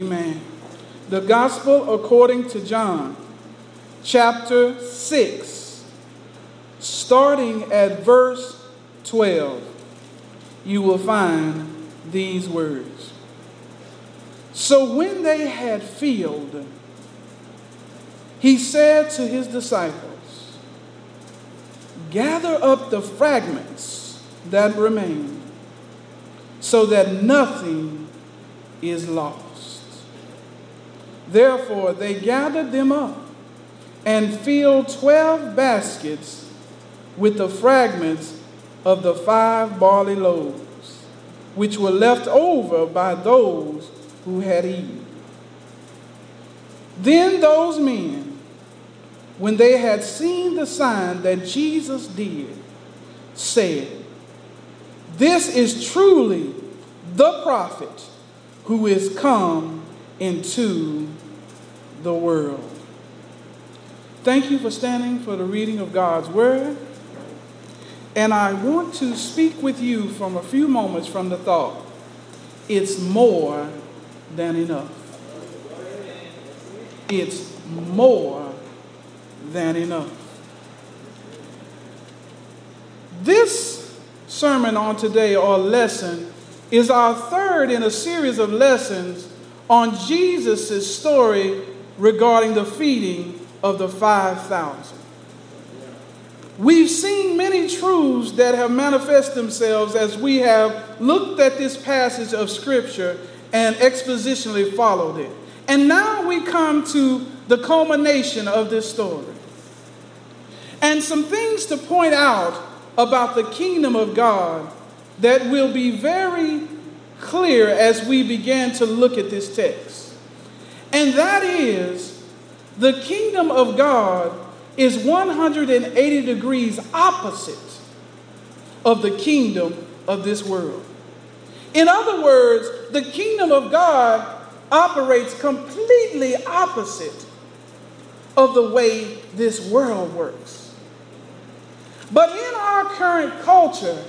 Amen. The Gospel according to John, chapter 6, starting at verse 12, you will find these words. So when they had filled, he said to his disciples, Gather up the fragments that remain, so that nothing is lost. Therefore, they gathered them up and filled twelve baskets with the fragments of the five barley loaves, which were left over by those who had eaten. Then those men, when they had seen the sign that Jesus did, said, This is truly the prophet who is come into the world. Thank you for standing for the reading of God's Word. And I want to speak with you from a few moments from the thought it's more than enough. It's more than enough. This sermon on today, or lesson, is our third in a series of lessons on Jesus' story regarding the feeding of the 5,000. We've seen many truths that have manifest themselves as we have looked at this passage of Scripture and expositionally followed it. And now we come to the culmination of this story. And some things to point out about the kingdom of God that will be very clear as we begin to look at this text. And that is the kingdom of God is 180 degrees opposite of the kingdom of this world. In other words, the kingdom of God operates completely opposite of the way this world works. But in our current culture,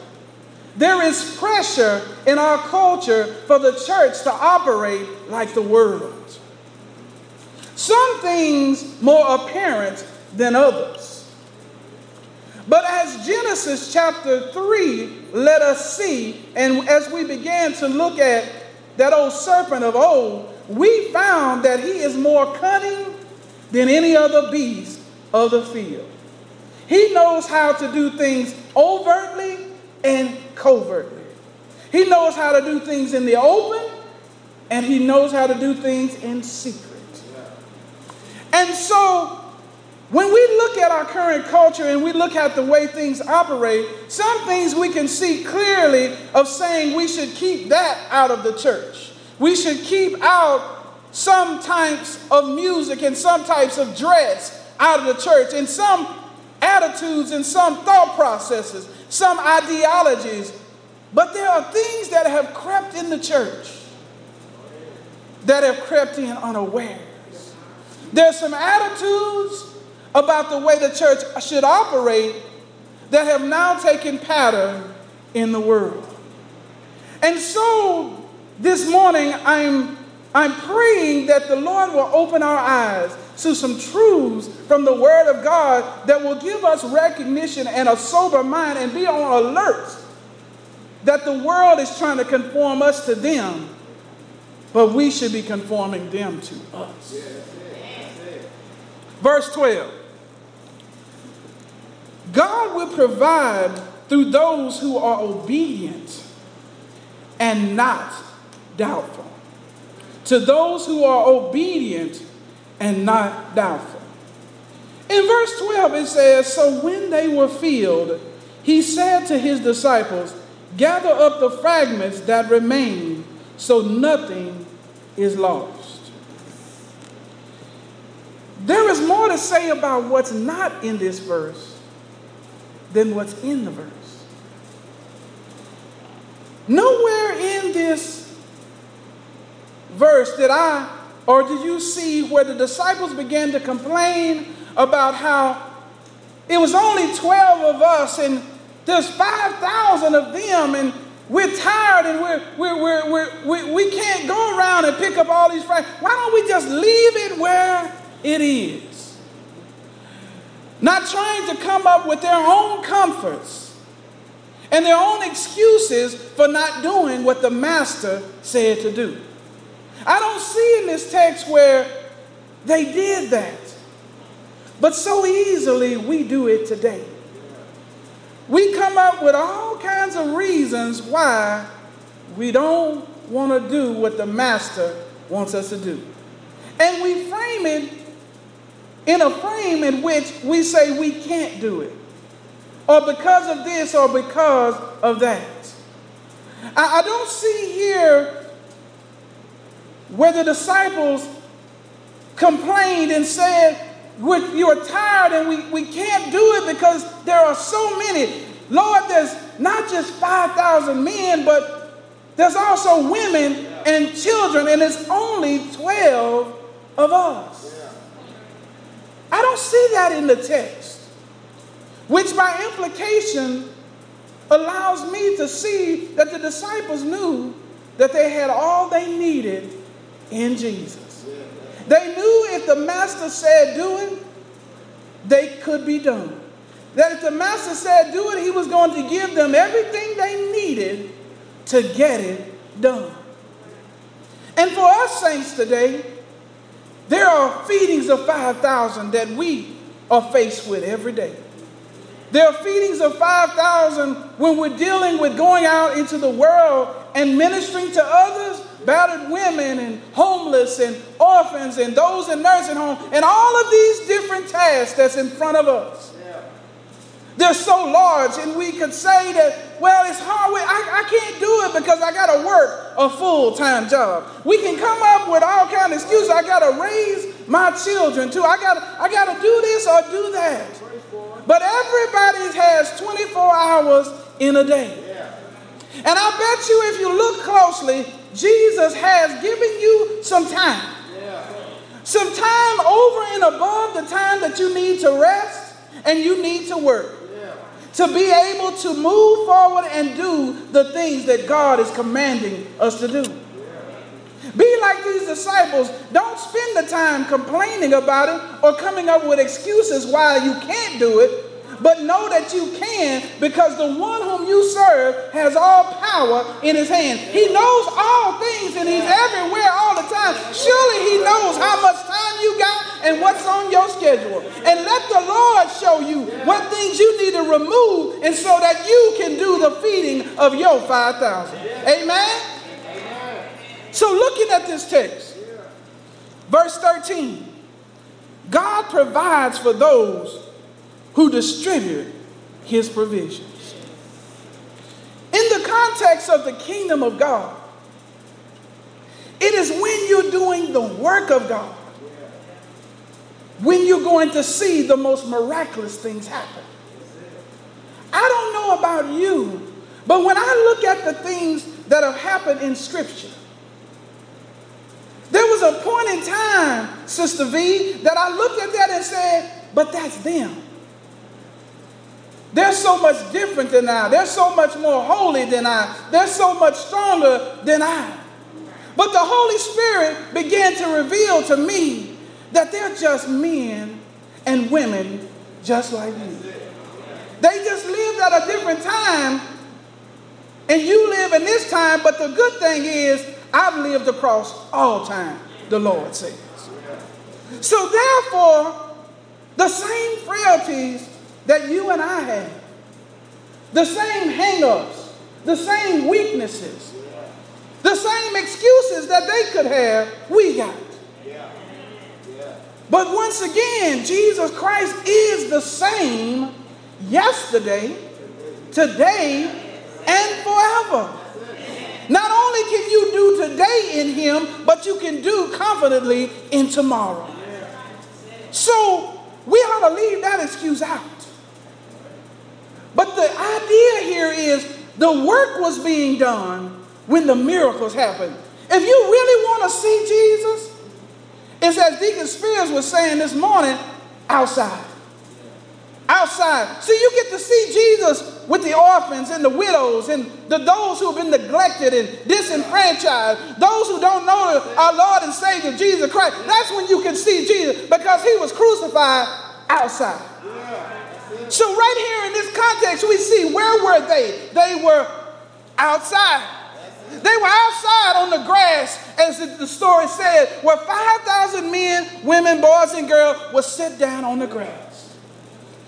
there is pressure in our culture for the church to operate like the world. Some things more apparent than others. But as Genesis chapter 3 let us see, and as we began to look at that old serpent of old, we found that he is more cunning than any other beast of the field. He knows how to do things overtly and covertly. He knows how to do things in the open, and he knows how to do things in secret. And so, when we look at our current culture and we look at the way things operate, some things we can see clearly of saying we should keep that out of the church. We should keep out some types of music and some types of dress out of the church, and some attitudes and some thought processes, some ideologies but there are things that have crept in the church that have crept in unawares. There's some attitudes about the way the church should operate that have now taken pattern in the world. And so this morning I'm I'm praying that the Lord will open our eyes to some truths from the Word of God that will give us recognition and a sober mind and be on alert that the world is trying to conform us to them, but we should be conforming them to us. Verse 12 God will provide through those who are obedient and not doubtful. To those who are obedient and not doubtful. In verse 12, it says, So when they were filled, he said to his disciples, Gather up the fragments that remain so nothing is lost. There is more to say about what's not in this verse than what's in the verse. Nowhere in this verse did I or did you see where the disciples began to complain about how it was only 12 of us and there's 5,000 of them, and we're tired and we're, we're, we're, we're, we, we can't go around and pick up all these fries. Why don't we just leave it where it is? Not trying to come up with their own comforts and their own excuses for not doing what the master said to do. I don't see in this text where they did that. But so easily we do it today. We come up with all kinds of reasons why we don't want to do what the master wants us to do. And we frame it in a frame in which we say we can't do it, or because of this, or because of that. I, I don't see here where the disciples complained and said, you're tired and we, we can't do it because there are so many. Lord, there's not just 5,000 men, but there's also women and children, and it's only 12 of us. I don't see that in the text, which by implication allows me to see that the disciples knew that they had all they needed in Jesus. They knew if the master said do it, they could be done. That if the master said do it, he was going to give them everything they needed to get it done. And for us saints today, there are feedings of 5,000 that we are faced with every day. There are feedings of 5,000 when we're dealing with going out into the world and ministering to others battered women and homeless and orphans and those in nursing homes and all of these different tasks that's in front of us. They're so large, and we could say that, well, it's hard. I, I can't do it because I got to work a full time job. We can come up with all kind of excuses. I got to raise my children too. I got I got to do this or do that. But everybody has 24 hours in a day. And I bet you, if you look closely, Jesus has given you some time. Some time over and above the time that you need to rest and you need to work. To be able to move forward and do the things that God is commanding us to do. Be like these disciples. Don't spend the time complaining about it or coming up with excuses why you can't do it but know that you can because the one whom you serve has all power in his hand. He knows all things and he's everywhere all the time. Surely he knows how much time you got and what's on your schedule. And let the Lord show you what things you need to remove and so that you can do the feeding of your 5,000. Amen? So looking at this text, verse 13, God provides for those who distribute his provisions. In the context of the kingdom of God, it is when you're doing the work of God when you're going to see the most miraculous things happen. I don't know about you, but when I look at the things that have happened in Scripture, there was a point in time, Sister V, that I looked at that and said, but that's them. They're so much different than I. They're so much more holy than I. They're so much stronger than I. But the Holy Spirit began to reveal to me that they're just men and women just like you. They just lived at a different time, and you live in this time, but the good thing is, I've lived across all time, the Lord says. So therefore, the same frailties that you and I have. The same hang-ups, the same weaknesses, the same excuses that they could have, we got. But once again, Jesus Christ is the same yesterday, today, and forever. Not only can you do today in Him, but you can do confidently in tomorrow. So we ought to leave that excuse out. But the idea here is the work was being done when the miracles happened. If you really want to see Jesus, it's as Deacon Spears was saying this morning outside. Outside. So you get to see Jesus with the orphans and the widows and the, those who've been neglected and disenfranchised, those who don't know our Lord and Savior Jesus Christ. That's when you can see Jesus because he was crucified outside. So, right here in this context, we see where were they? They were outside. They were outside on the grass, as the story said, where 5,000 men, women, boys, and girls would sit down on the grass.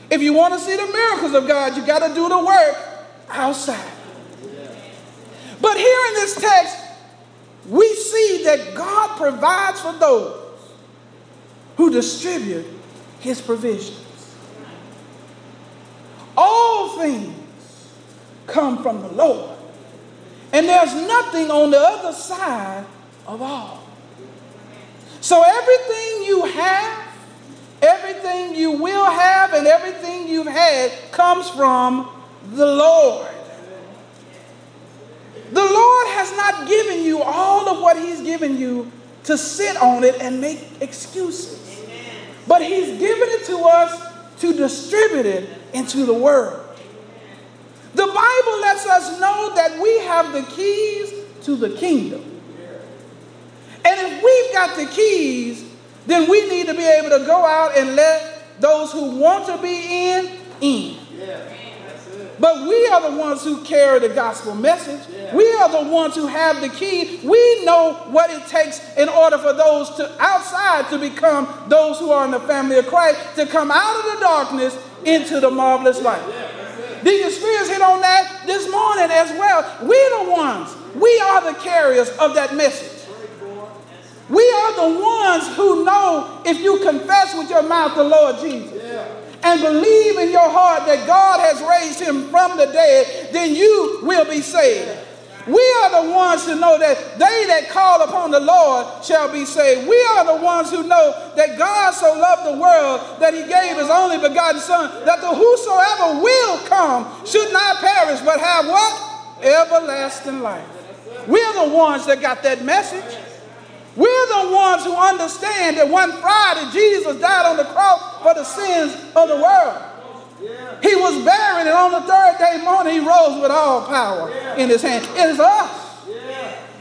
If you want to see the miracles of God, you got to do the work outside. But here in this text, we see that God provides for those who distribute his provisions. All things come from the Lord and there's nothing on the other side of all. So everything you have, everything you will have, and everything you've had comes from the Lord. The Lord has not given you all of what He's given you to sit on it and make excuses. But He's given it to us to distribute it into the world. The Bible lets us know that we have the keys to the kingdom. And if we've got the keys, then we need to be able to go out and let those who want to be in, in. But we are the ones who carry the gospel message. We are the ones who have the key. We know what it takes in order for those to outside to become those who are in the family of Christ, to come out of the darkness into the marvelous light. Deacon Spears hit on that this morning as well. We're the ones. We are the carriers of that message. We are the ones who know if you confess with your mouth the Lord Jesus and believe in your heart that God has raised him from the dead, then you will be saved. We are the ones who know that they that call upon the Lord shall be saved. We are the ones who know that God so loved the world that he gave his only begotten Son, that the whosoever will come should not perish, but have what? Everlasting life. We're the ones that got that message. We're the ones who understand that one Friday Jesus died on the cross for the sins of the world. He was buried, and on the third day morning, he rose with all power in his hand. It is us.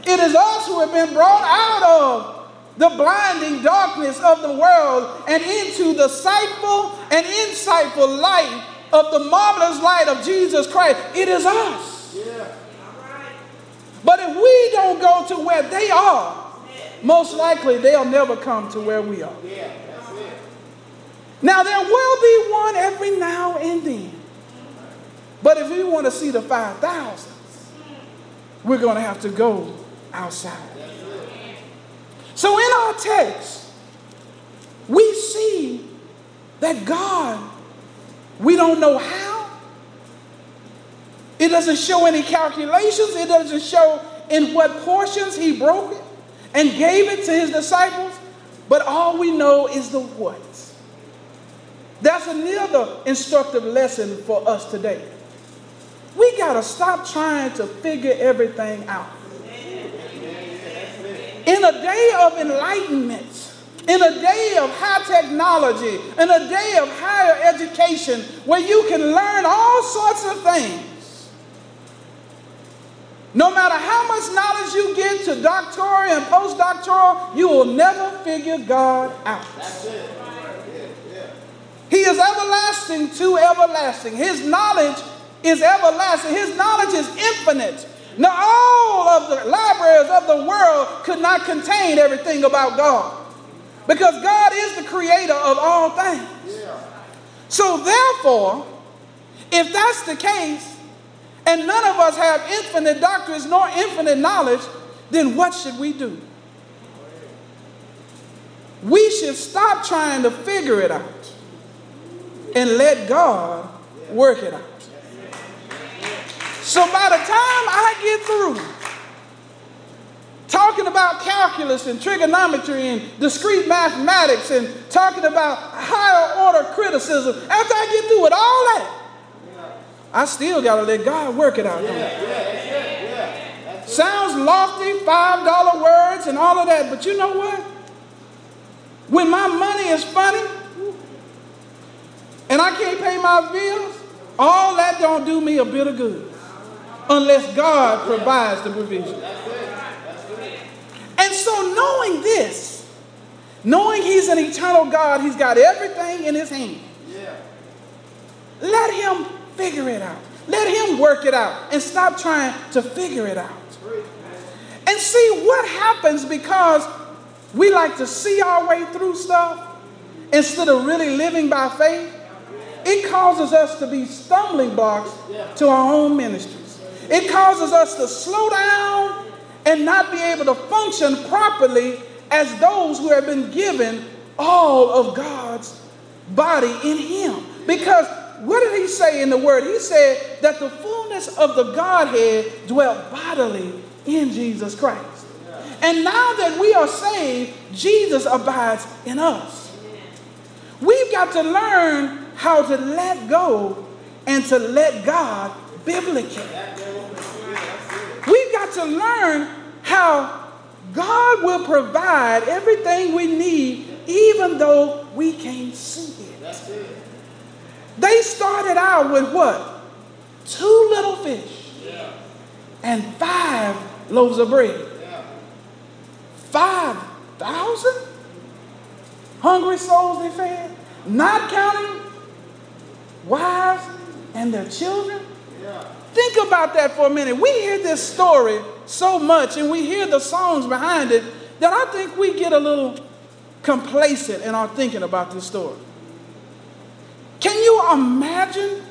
It is us who have been brought out of the blinding darkness of the world and into the sightful and insightful light of the marvelous light of Jesus Christ. It is us. But if we don't go to where they are, most likely they'll never come to where we are. Now, there will be one every now and then. But if we want to see the 5,000, we're going to have to go outside. So, in our text, we see that God, we don't know how. It doesn't show any calculations, it doesn't show in what portions He broke it and gave it to His disciples. But all we know is the what. That's another instructive lesson for us today. We got to stop trying to figure everything out. In a day of enlightenment, in a day of high technology, in a day of higher education, where you can learn all sorts of things, no matter how much knowledge you get to doctoral and postdoctoral, you will never figure God out. He is everlasting to everlasting. His knowledge is everlasting. His knowledge is infinite. Now, all of the libraries of the world could not contain everything about God because God is the creator of all things. So, therefore, if that's the case, and none of us have infinite doctrines nor infinite knowledge, then what should we do? We should stop trying to figure it out and let God work it out. So by the time I get through talking about calculus and trigonometry and discrete mathematics and talking about higher order criticism, after I get through with all that, I still got to let God work it out. Sounds lofty, $5 words and all of that, but you know what? When my money is funny, and I can't pay my bills, all that don't do me a bit of good unless God provides the provision. And so, knowing this, knowing He's an eternal God, He's got everything in His hand. Let Him figure it out. Let Him work it out and stop trying to figure it out. And see what happens because we like to see our way through stuff instead of really living by faith. It causes us to be stumbling blocks to our own ministries. It causes us to slow down and not be able to function properly as those who have been given all of God's body in Him. Because what did He say in the Word? He said that the fullness of the Godhead dwelt bodily in Jesus Christ. And now that we are saved, Jesus abides in us. We've got to learn how to let go and to let God biblically. We've got to learn how God will provide everything we need, even though we can't see it. They started out with what? Two little fish and five loaves of bread. Five thousand hungry souls they fed, not counting wives and their children. Think about that for a minute. We hear this story so much and we hear the songs behind it that I think we get a little complacent in our thinking about this story. Can you imagine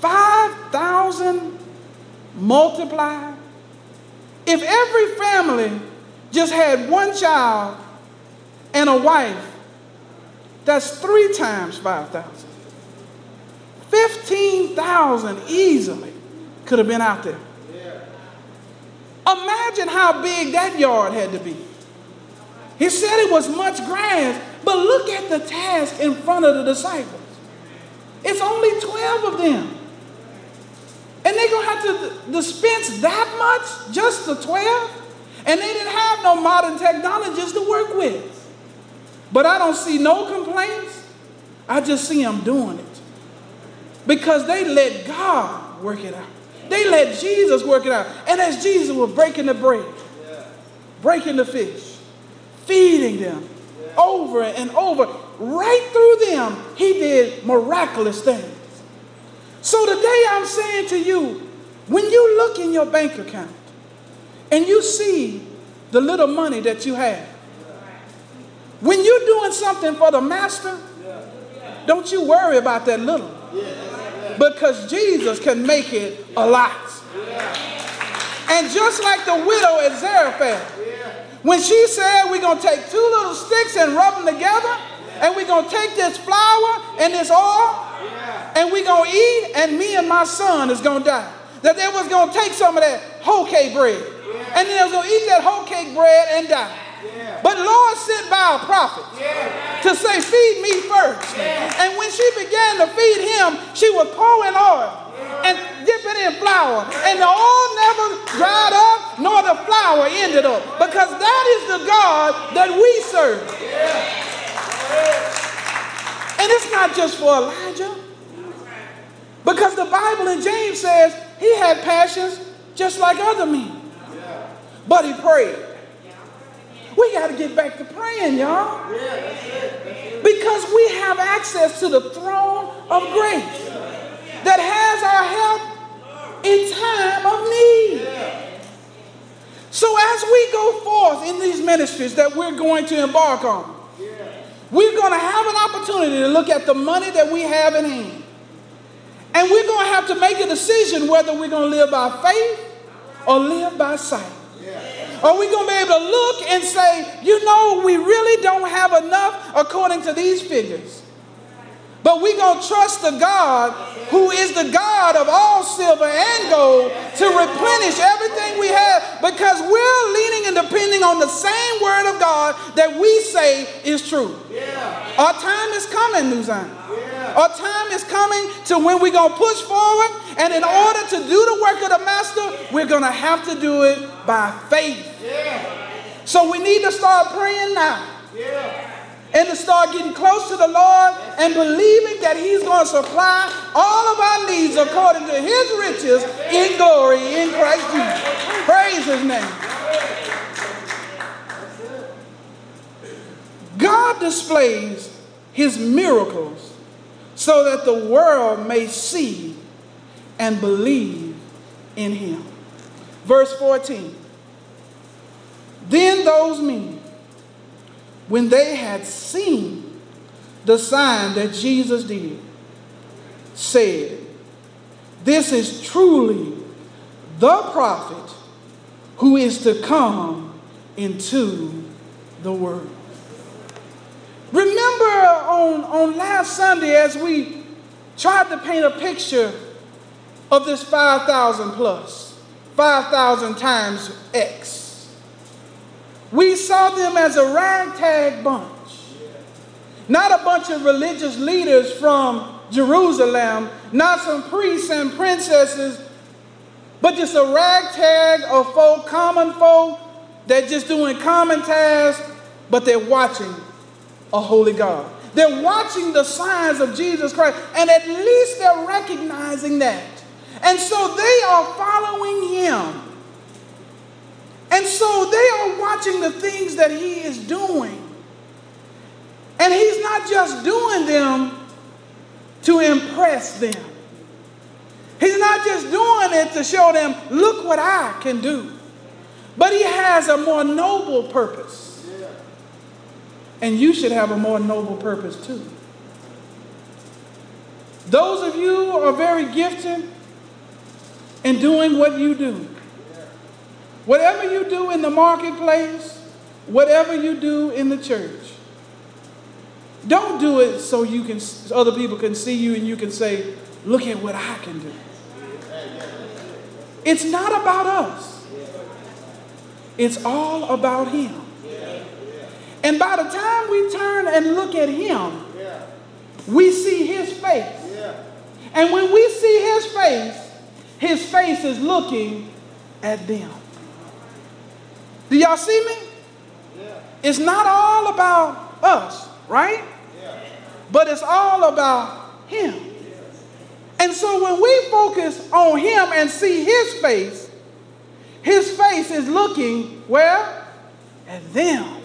5,000 multiplied? If every family just had one child and a wife, that's three times 5,000. 15,000 easily could have been out there. Imagine how big that yard had to be. He said it was much grass, but look at the task in front of the disciples. It's only 12 of them. And they're going to have to dispense that much just the 12? And they didn't have no modern technologies to work with. But I don't see no complaints. I just see them doing it. Because they let God work it out. They let Jesus work it out. And as Jesus was breaking the bread, breaking the fish, feeding them over and over, right through them, he did miraculous things. So today I'm saying to you, when you look in your bank account and you see the little money that you have, when you're doing something for the master, don't you worry about that little. Because Jesus can make it a lot. And just like the widow at Zarephath, when she said we're going to take two little sticks and rub them together, and we're going to take this flour and this oil, and we're going to eat, and me and my son is going to die. That they was going to take some of that whole cake bread, and then they was going to eat that whole cake bread and die. But Lord sent by a prophet to say, Feed me first. And when she began to feed him, she was pouring oil dipping in flour. And the oil never dried up, nor the flour ended up. Because that is the God that we serve. And it's not just for Elijah. Because the Bible in James says he had passions just like other men. But he prayed. We got to get back to praying, y'all. Because we have access to the throne of grace that has our help in time of need. So as we go forth in these ministries that we're going to embark on, we're going to have an opportunity to look at the money that we have in hand. And we're going to have to make a decision whether we're going to live by faith or live by sight. Are we going to be able to look and say, you know, we really don't have enough according to these figures? But we're going to trust the God who is the God of all silver and gold to replenish everything we have because we're leaning and depending on the same word of God that we say is true. Yeah. Our time is coming, New Zion. Yeah. Our time is coming to when we're going to push forward. And in order to do the work of the Master, we're going to have to do it by faith. Yeah. So we need to start praying now. And to start getting close to the Lord and believing that He's going to supply all of our needs according to His riches in glory in Christ Jesus. Praise His name. God displays His miracles so that the world may see and believe in Him. Verse 14. Then those men when they had seen the sign that Jesus did, said, This is truly the prophet who is to come into the world. Remember on, on last Sunday as we tried to paint a picture of this 5,000 plus, 5,000 times X. We saw them as a ragtag bunch. Not a bunch of religious leaders from Jerusalem, not some priests and princesses, but just a ragtag of folk, common folk that just doing common tasks, but they're watching a holy God. They're watching the signs of Jesus Christ, and at least they're recognizing that. And so they are following him. And so they are watching the things that he is doing. And he's not just doing them to impress them. He's not just doing it to show them, look what I can do. But he has a more noble purpose. And you should have a more noble purpose too. Those of you who are very gifted in doing what you do, Whatever you do in the marketplace, whatever you do in the church, don't do it so you can other people can see you and you can say, "Look at what I can do." It's not about us. It's all about him. And by the time we turn and look at him, we see his face. And when we see his face, his face is looking at them. Do y'all see me? Yeah. It's not all about us, right? Yeah. But it's all about Him. And so when we focus on Him and see His face, His face is looking where? At them.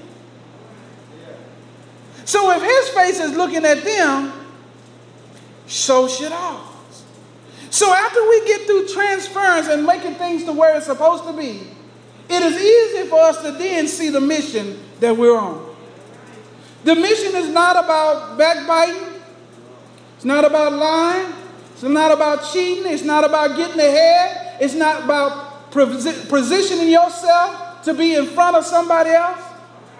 So if His face is looking at them, so should ours. So after we get through transference and making things to where it's supposed to be, it is easy for us to then see the mission that we're on. The mission is not about backbiting, it's not about lying, it's not about cheating, it's not about getting ahead, it's not about positioning yourself to be in front of somebody else,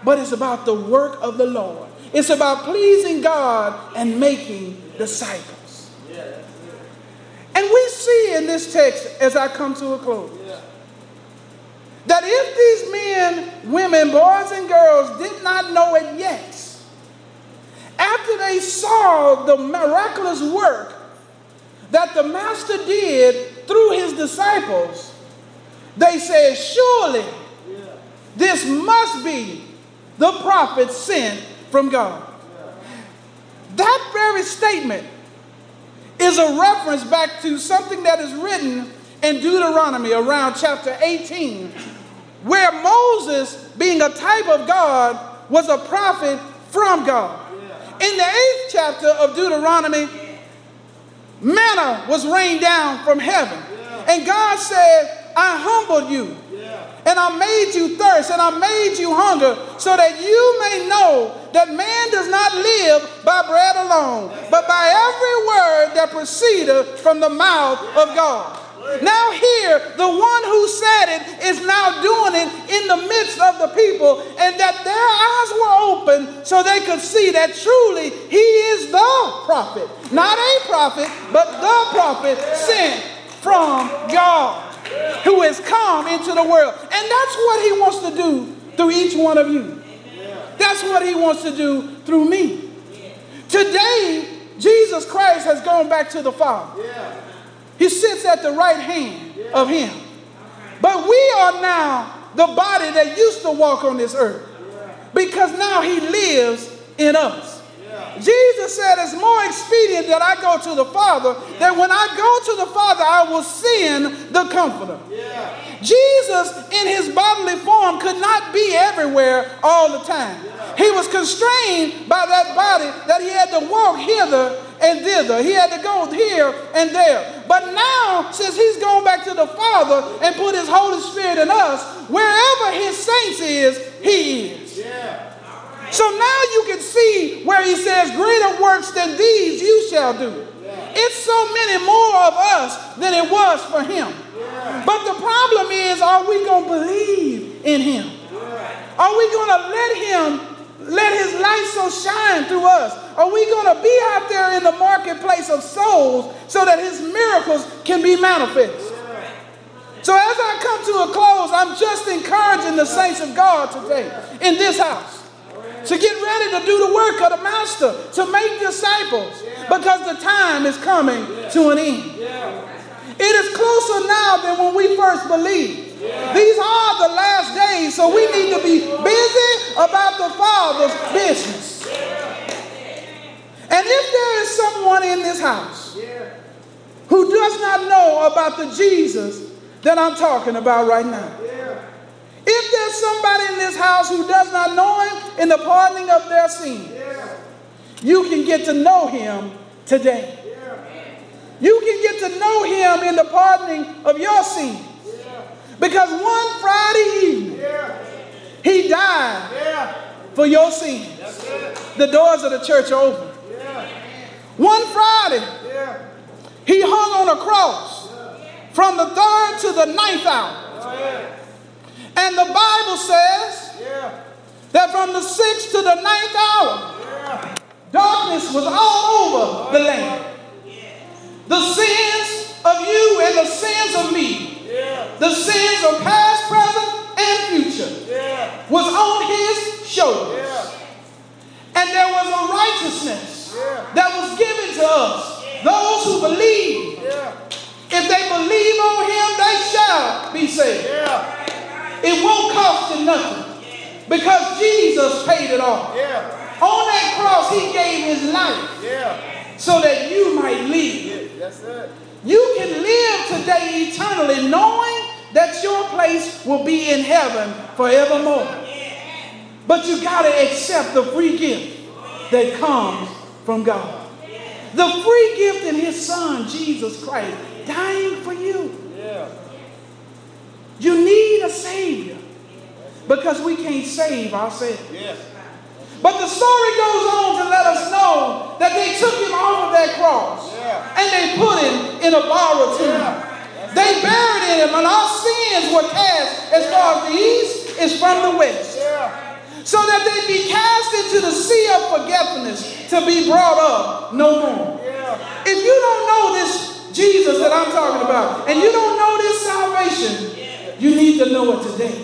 but it's about the work of the Lord. It's about pleasing God and making disciples. And we see in this text, as I come to a close, that if these men, women, boys, and girls did not know it yet, after they saw the miraculous work that the Master did through his disciples, they said, Surely this must be the prophet sent from God. That very statement is a reference back to something that is written in Deuteronomy around chapter 18, where Moses, being a type of God, was a prophet from God. In the eighth chapter of Deuteronomy, manna was rained down from heaven. And God said, I humbled you. And I made you thirst and I made you hunger so that you may know that man does not live by bread alone, but by every word that proceedeth from the mouth of God. Now, here, the one who said it is now doing it in the midst of the people, and that their eyes were open so they could see that truly he is the prophet. Not a prophet, but the prophet sent from God who has come into the world. And that's what he wants to do through each one of you. That's what he wants to do through me. Today, Jesus Christ has gone back to the Father. He sits at the right hand of him. But we are now the body that used to walk on this earth. Because now he lives in us. Jesus said it's more expedient that I go to the Father, that when I go to the Father, I will send the Comforter. Jesus, in his bodily form, could not be everywhere all the time. He was constrained by that body that he had to walk hither and thither. He had to go here and there. But now, since he's gone back to the Father and put his Holy Spirit in us, wherever his saints is, he is. Yeah. So now you can see where he says, Greater works than these you shall do. Yeah. It's so many more of us than it was for him. Yeah. But the problem is, are we going to believe in him? Are we going to let him let his light so shine through us? Are we going to be out there in the marketplace of souls so that his miracles can be manifest? So as I come to a close, I'm just encouraging the saints of God today in this house to get ready to do the work of the master, to make disciples, because the time is coming to an end. It is closer now than when we first believed. These are the last days, so we need to be busy about the Father's business. And if there is someone in this house who does not know about the Jesus that I'm talking about right now, if there's somebody in this house who does not know him in the pardoning of their sins, you can get to know him today. You can get to know him in the pardoning of your sins. Because one Friday evening, he died for your sins. The doors of the church are open. One Friday, he hung on a cross from the third to the ninth hour. Oh, and the Bible says that from the sixth to the ninth hour, darkness was all over the land. The sins of you and the sins of me, the sins of past, present, and future, was on his nothing because Jesus paid it all. Yeah. On that cross, he gave his life yeah. so that you might live. Yeah, you can live today eternally knowing that your place will be in heaven forevermore. But you got to accept the free gift that comes from God. The free gift in his son, Jesus Christ, dying for you. You need a Savior because we can't save ourselves. Yes. But the story goes on to let us know that they took him off of that cross yeah. and they put him in a borrowed tomb. Yeah. They buried him and our sins were cast as far as the east is from the west. Yeah. So that they be cast into the sea of forgetfulness to be brought up no more. If you don't know this Jesus that I'm talking about and you don't know this salvation, you need to know it today.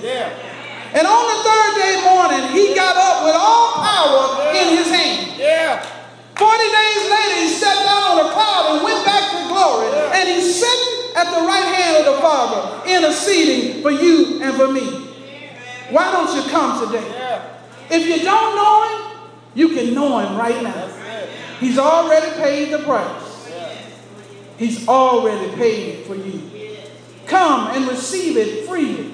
And on the third day morning, he got up with all power yeah. in his hand. Yeah. Forty days later, he sat down on a cloud and went back to glory. Yeah. And he's sitting at the right hand of the Father, interceding for you and for me. Why don't you come today? Yeah. If you don't know him, you can know him right now. He's already paid the price. He's already paid it for you. Come and receive it freely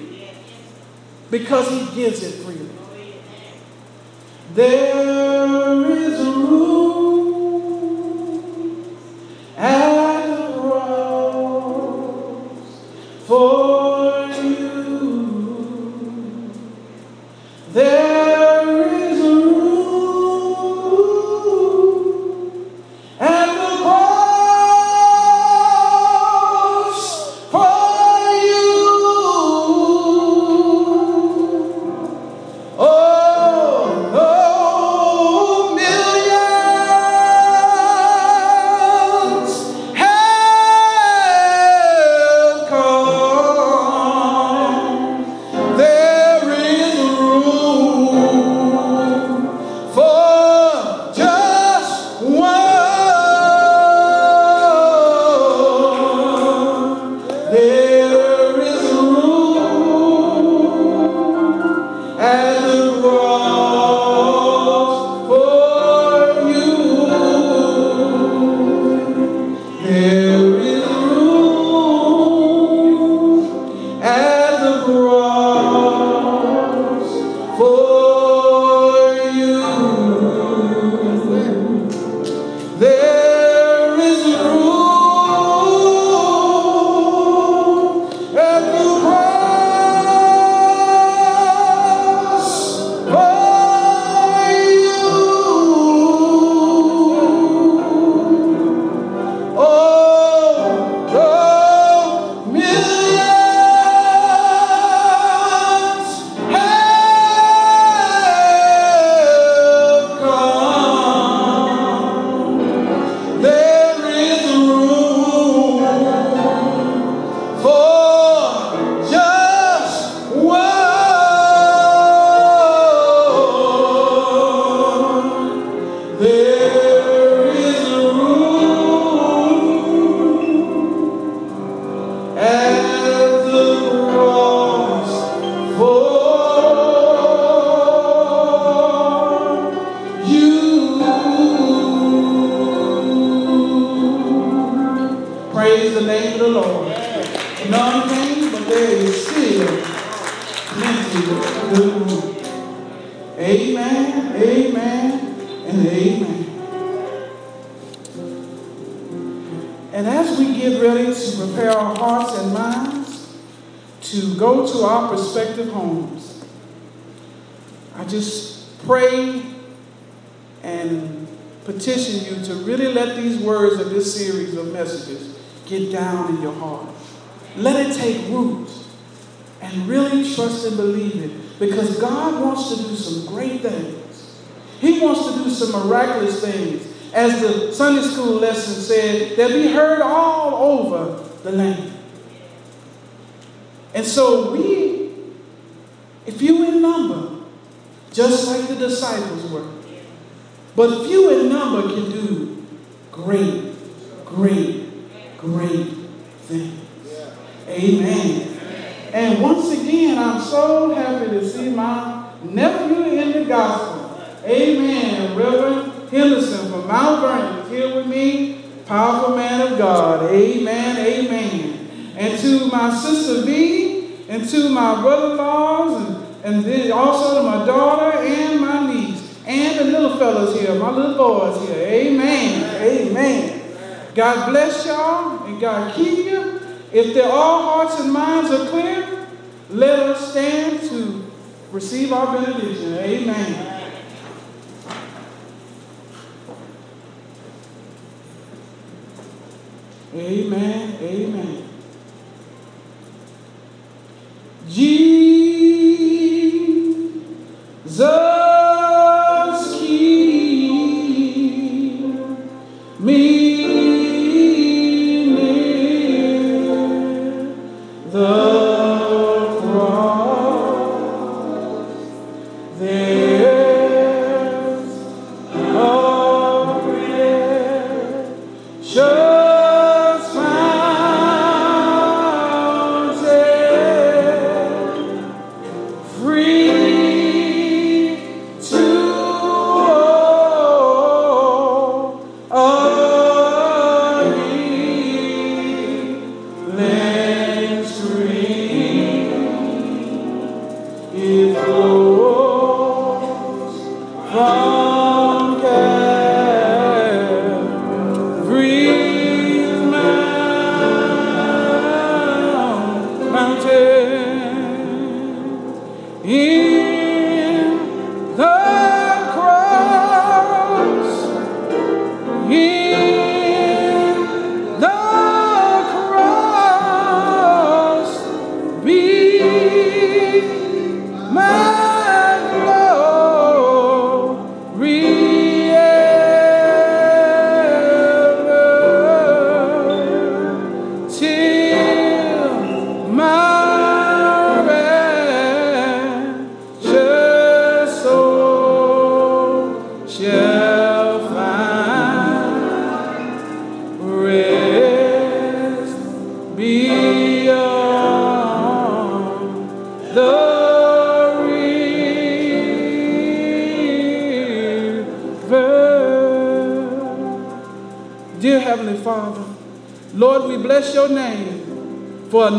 because he gives it freely. There is pray and petition you to really let these words of this series of messages get down in your heart. Let it take root and really trust and believe it because God wants to do some great things. He wants to do some miraculous things. As the Sunday school lesson said, they'll be heard all over the land. And so we, if you in number, just like the disciples were, but few in number can do great, great, great things. Amen. And once again, I'm so happy to see my nephew in the gospel. Amen. Reverend Henderson from Mount Vernon is here with me. Powerful man of God. Amen. Amen. And to my sister V, and to my brother-in-laws, and, and then also to my daughter and my niece, and the little fellas here, my little boys here. Amen. Amen. God bless y'all, and God keep you. If their all hearts and minds are clear, let us stand to receive our benediction. Amen. Amen. Amen.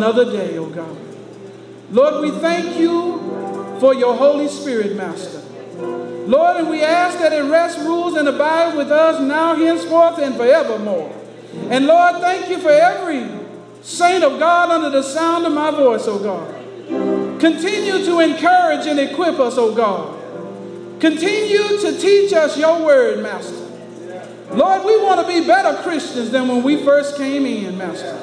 Another day, oh God. Lord, we thank you for your Holy Spirit, Master. Lord, and we ask that it rests, rules, and abide with us now, henceforth, and forevermore. And Lord, thank you for every saint of God under the sound of my voice, oh God. Continue to encourage and equip us, oh God. Continue to teach us your word, Master. Lord, we want to be better Christians than when we first came in, Master.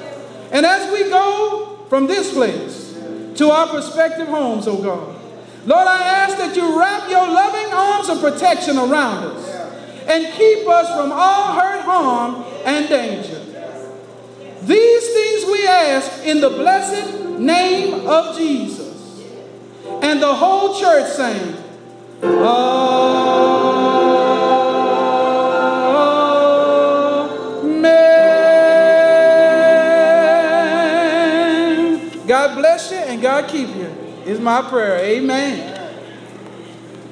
And as we go from this place to our prospective homes, oh God, Lord, I ask that you wrap your loving arms of protection around us and keep us from all hurt, harm, and danger. These things we ask in the blessed name of Jesus. And the whole church God God keep you, is my prayer. Amen.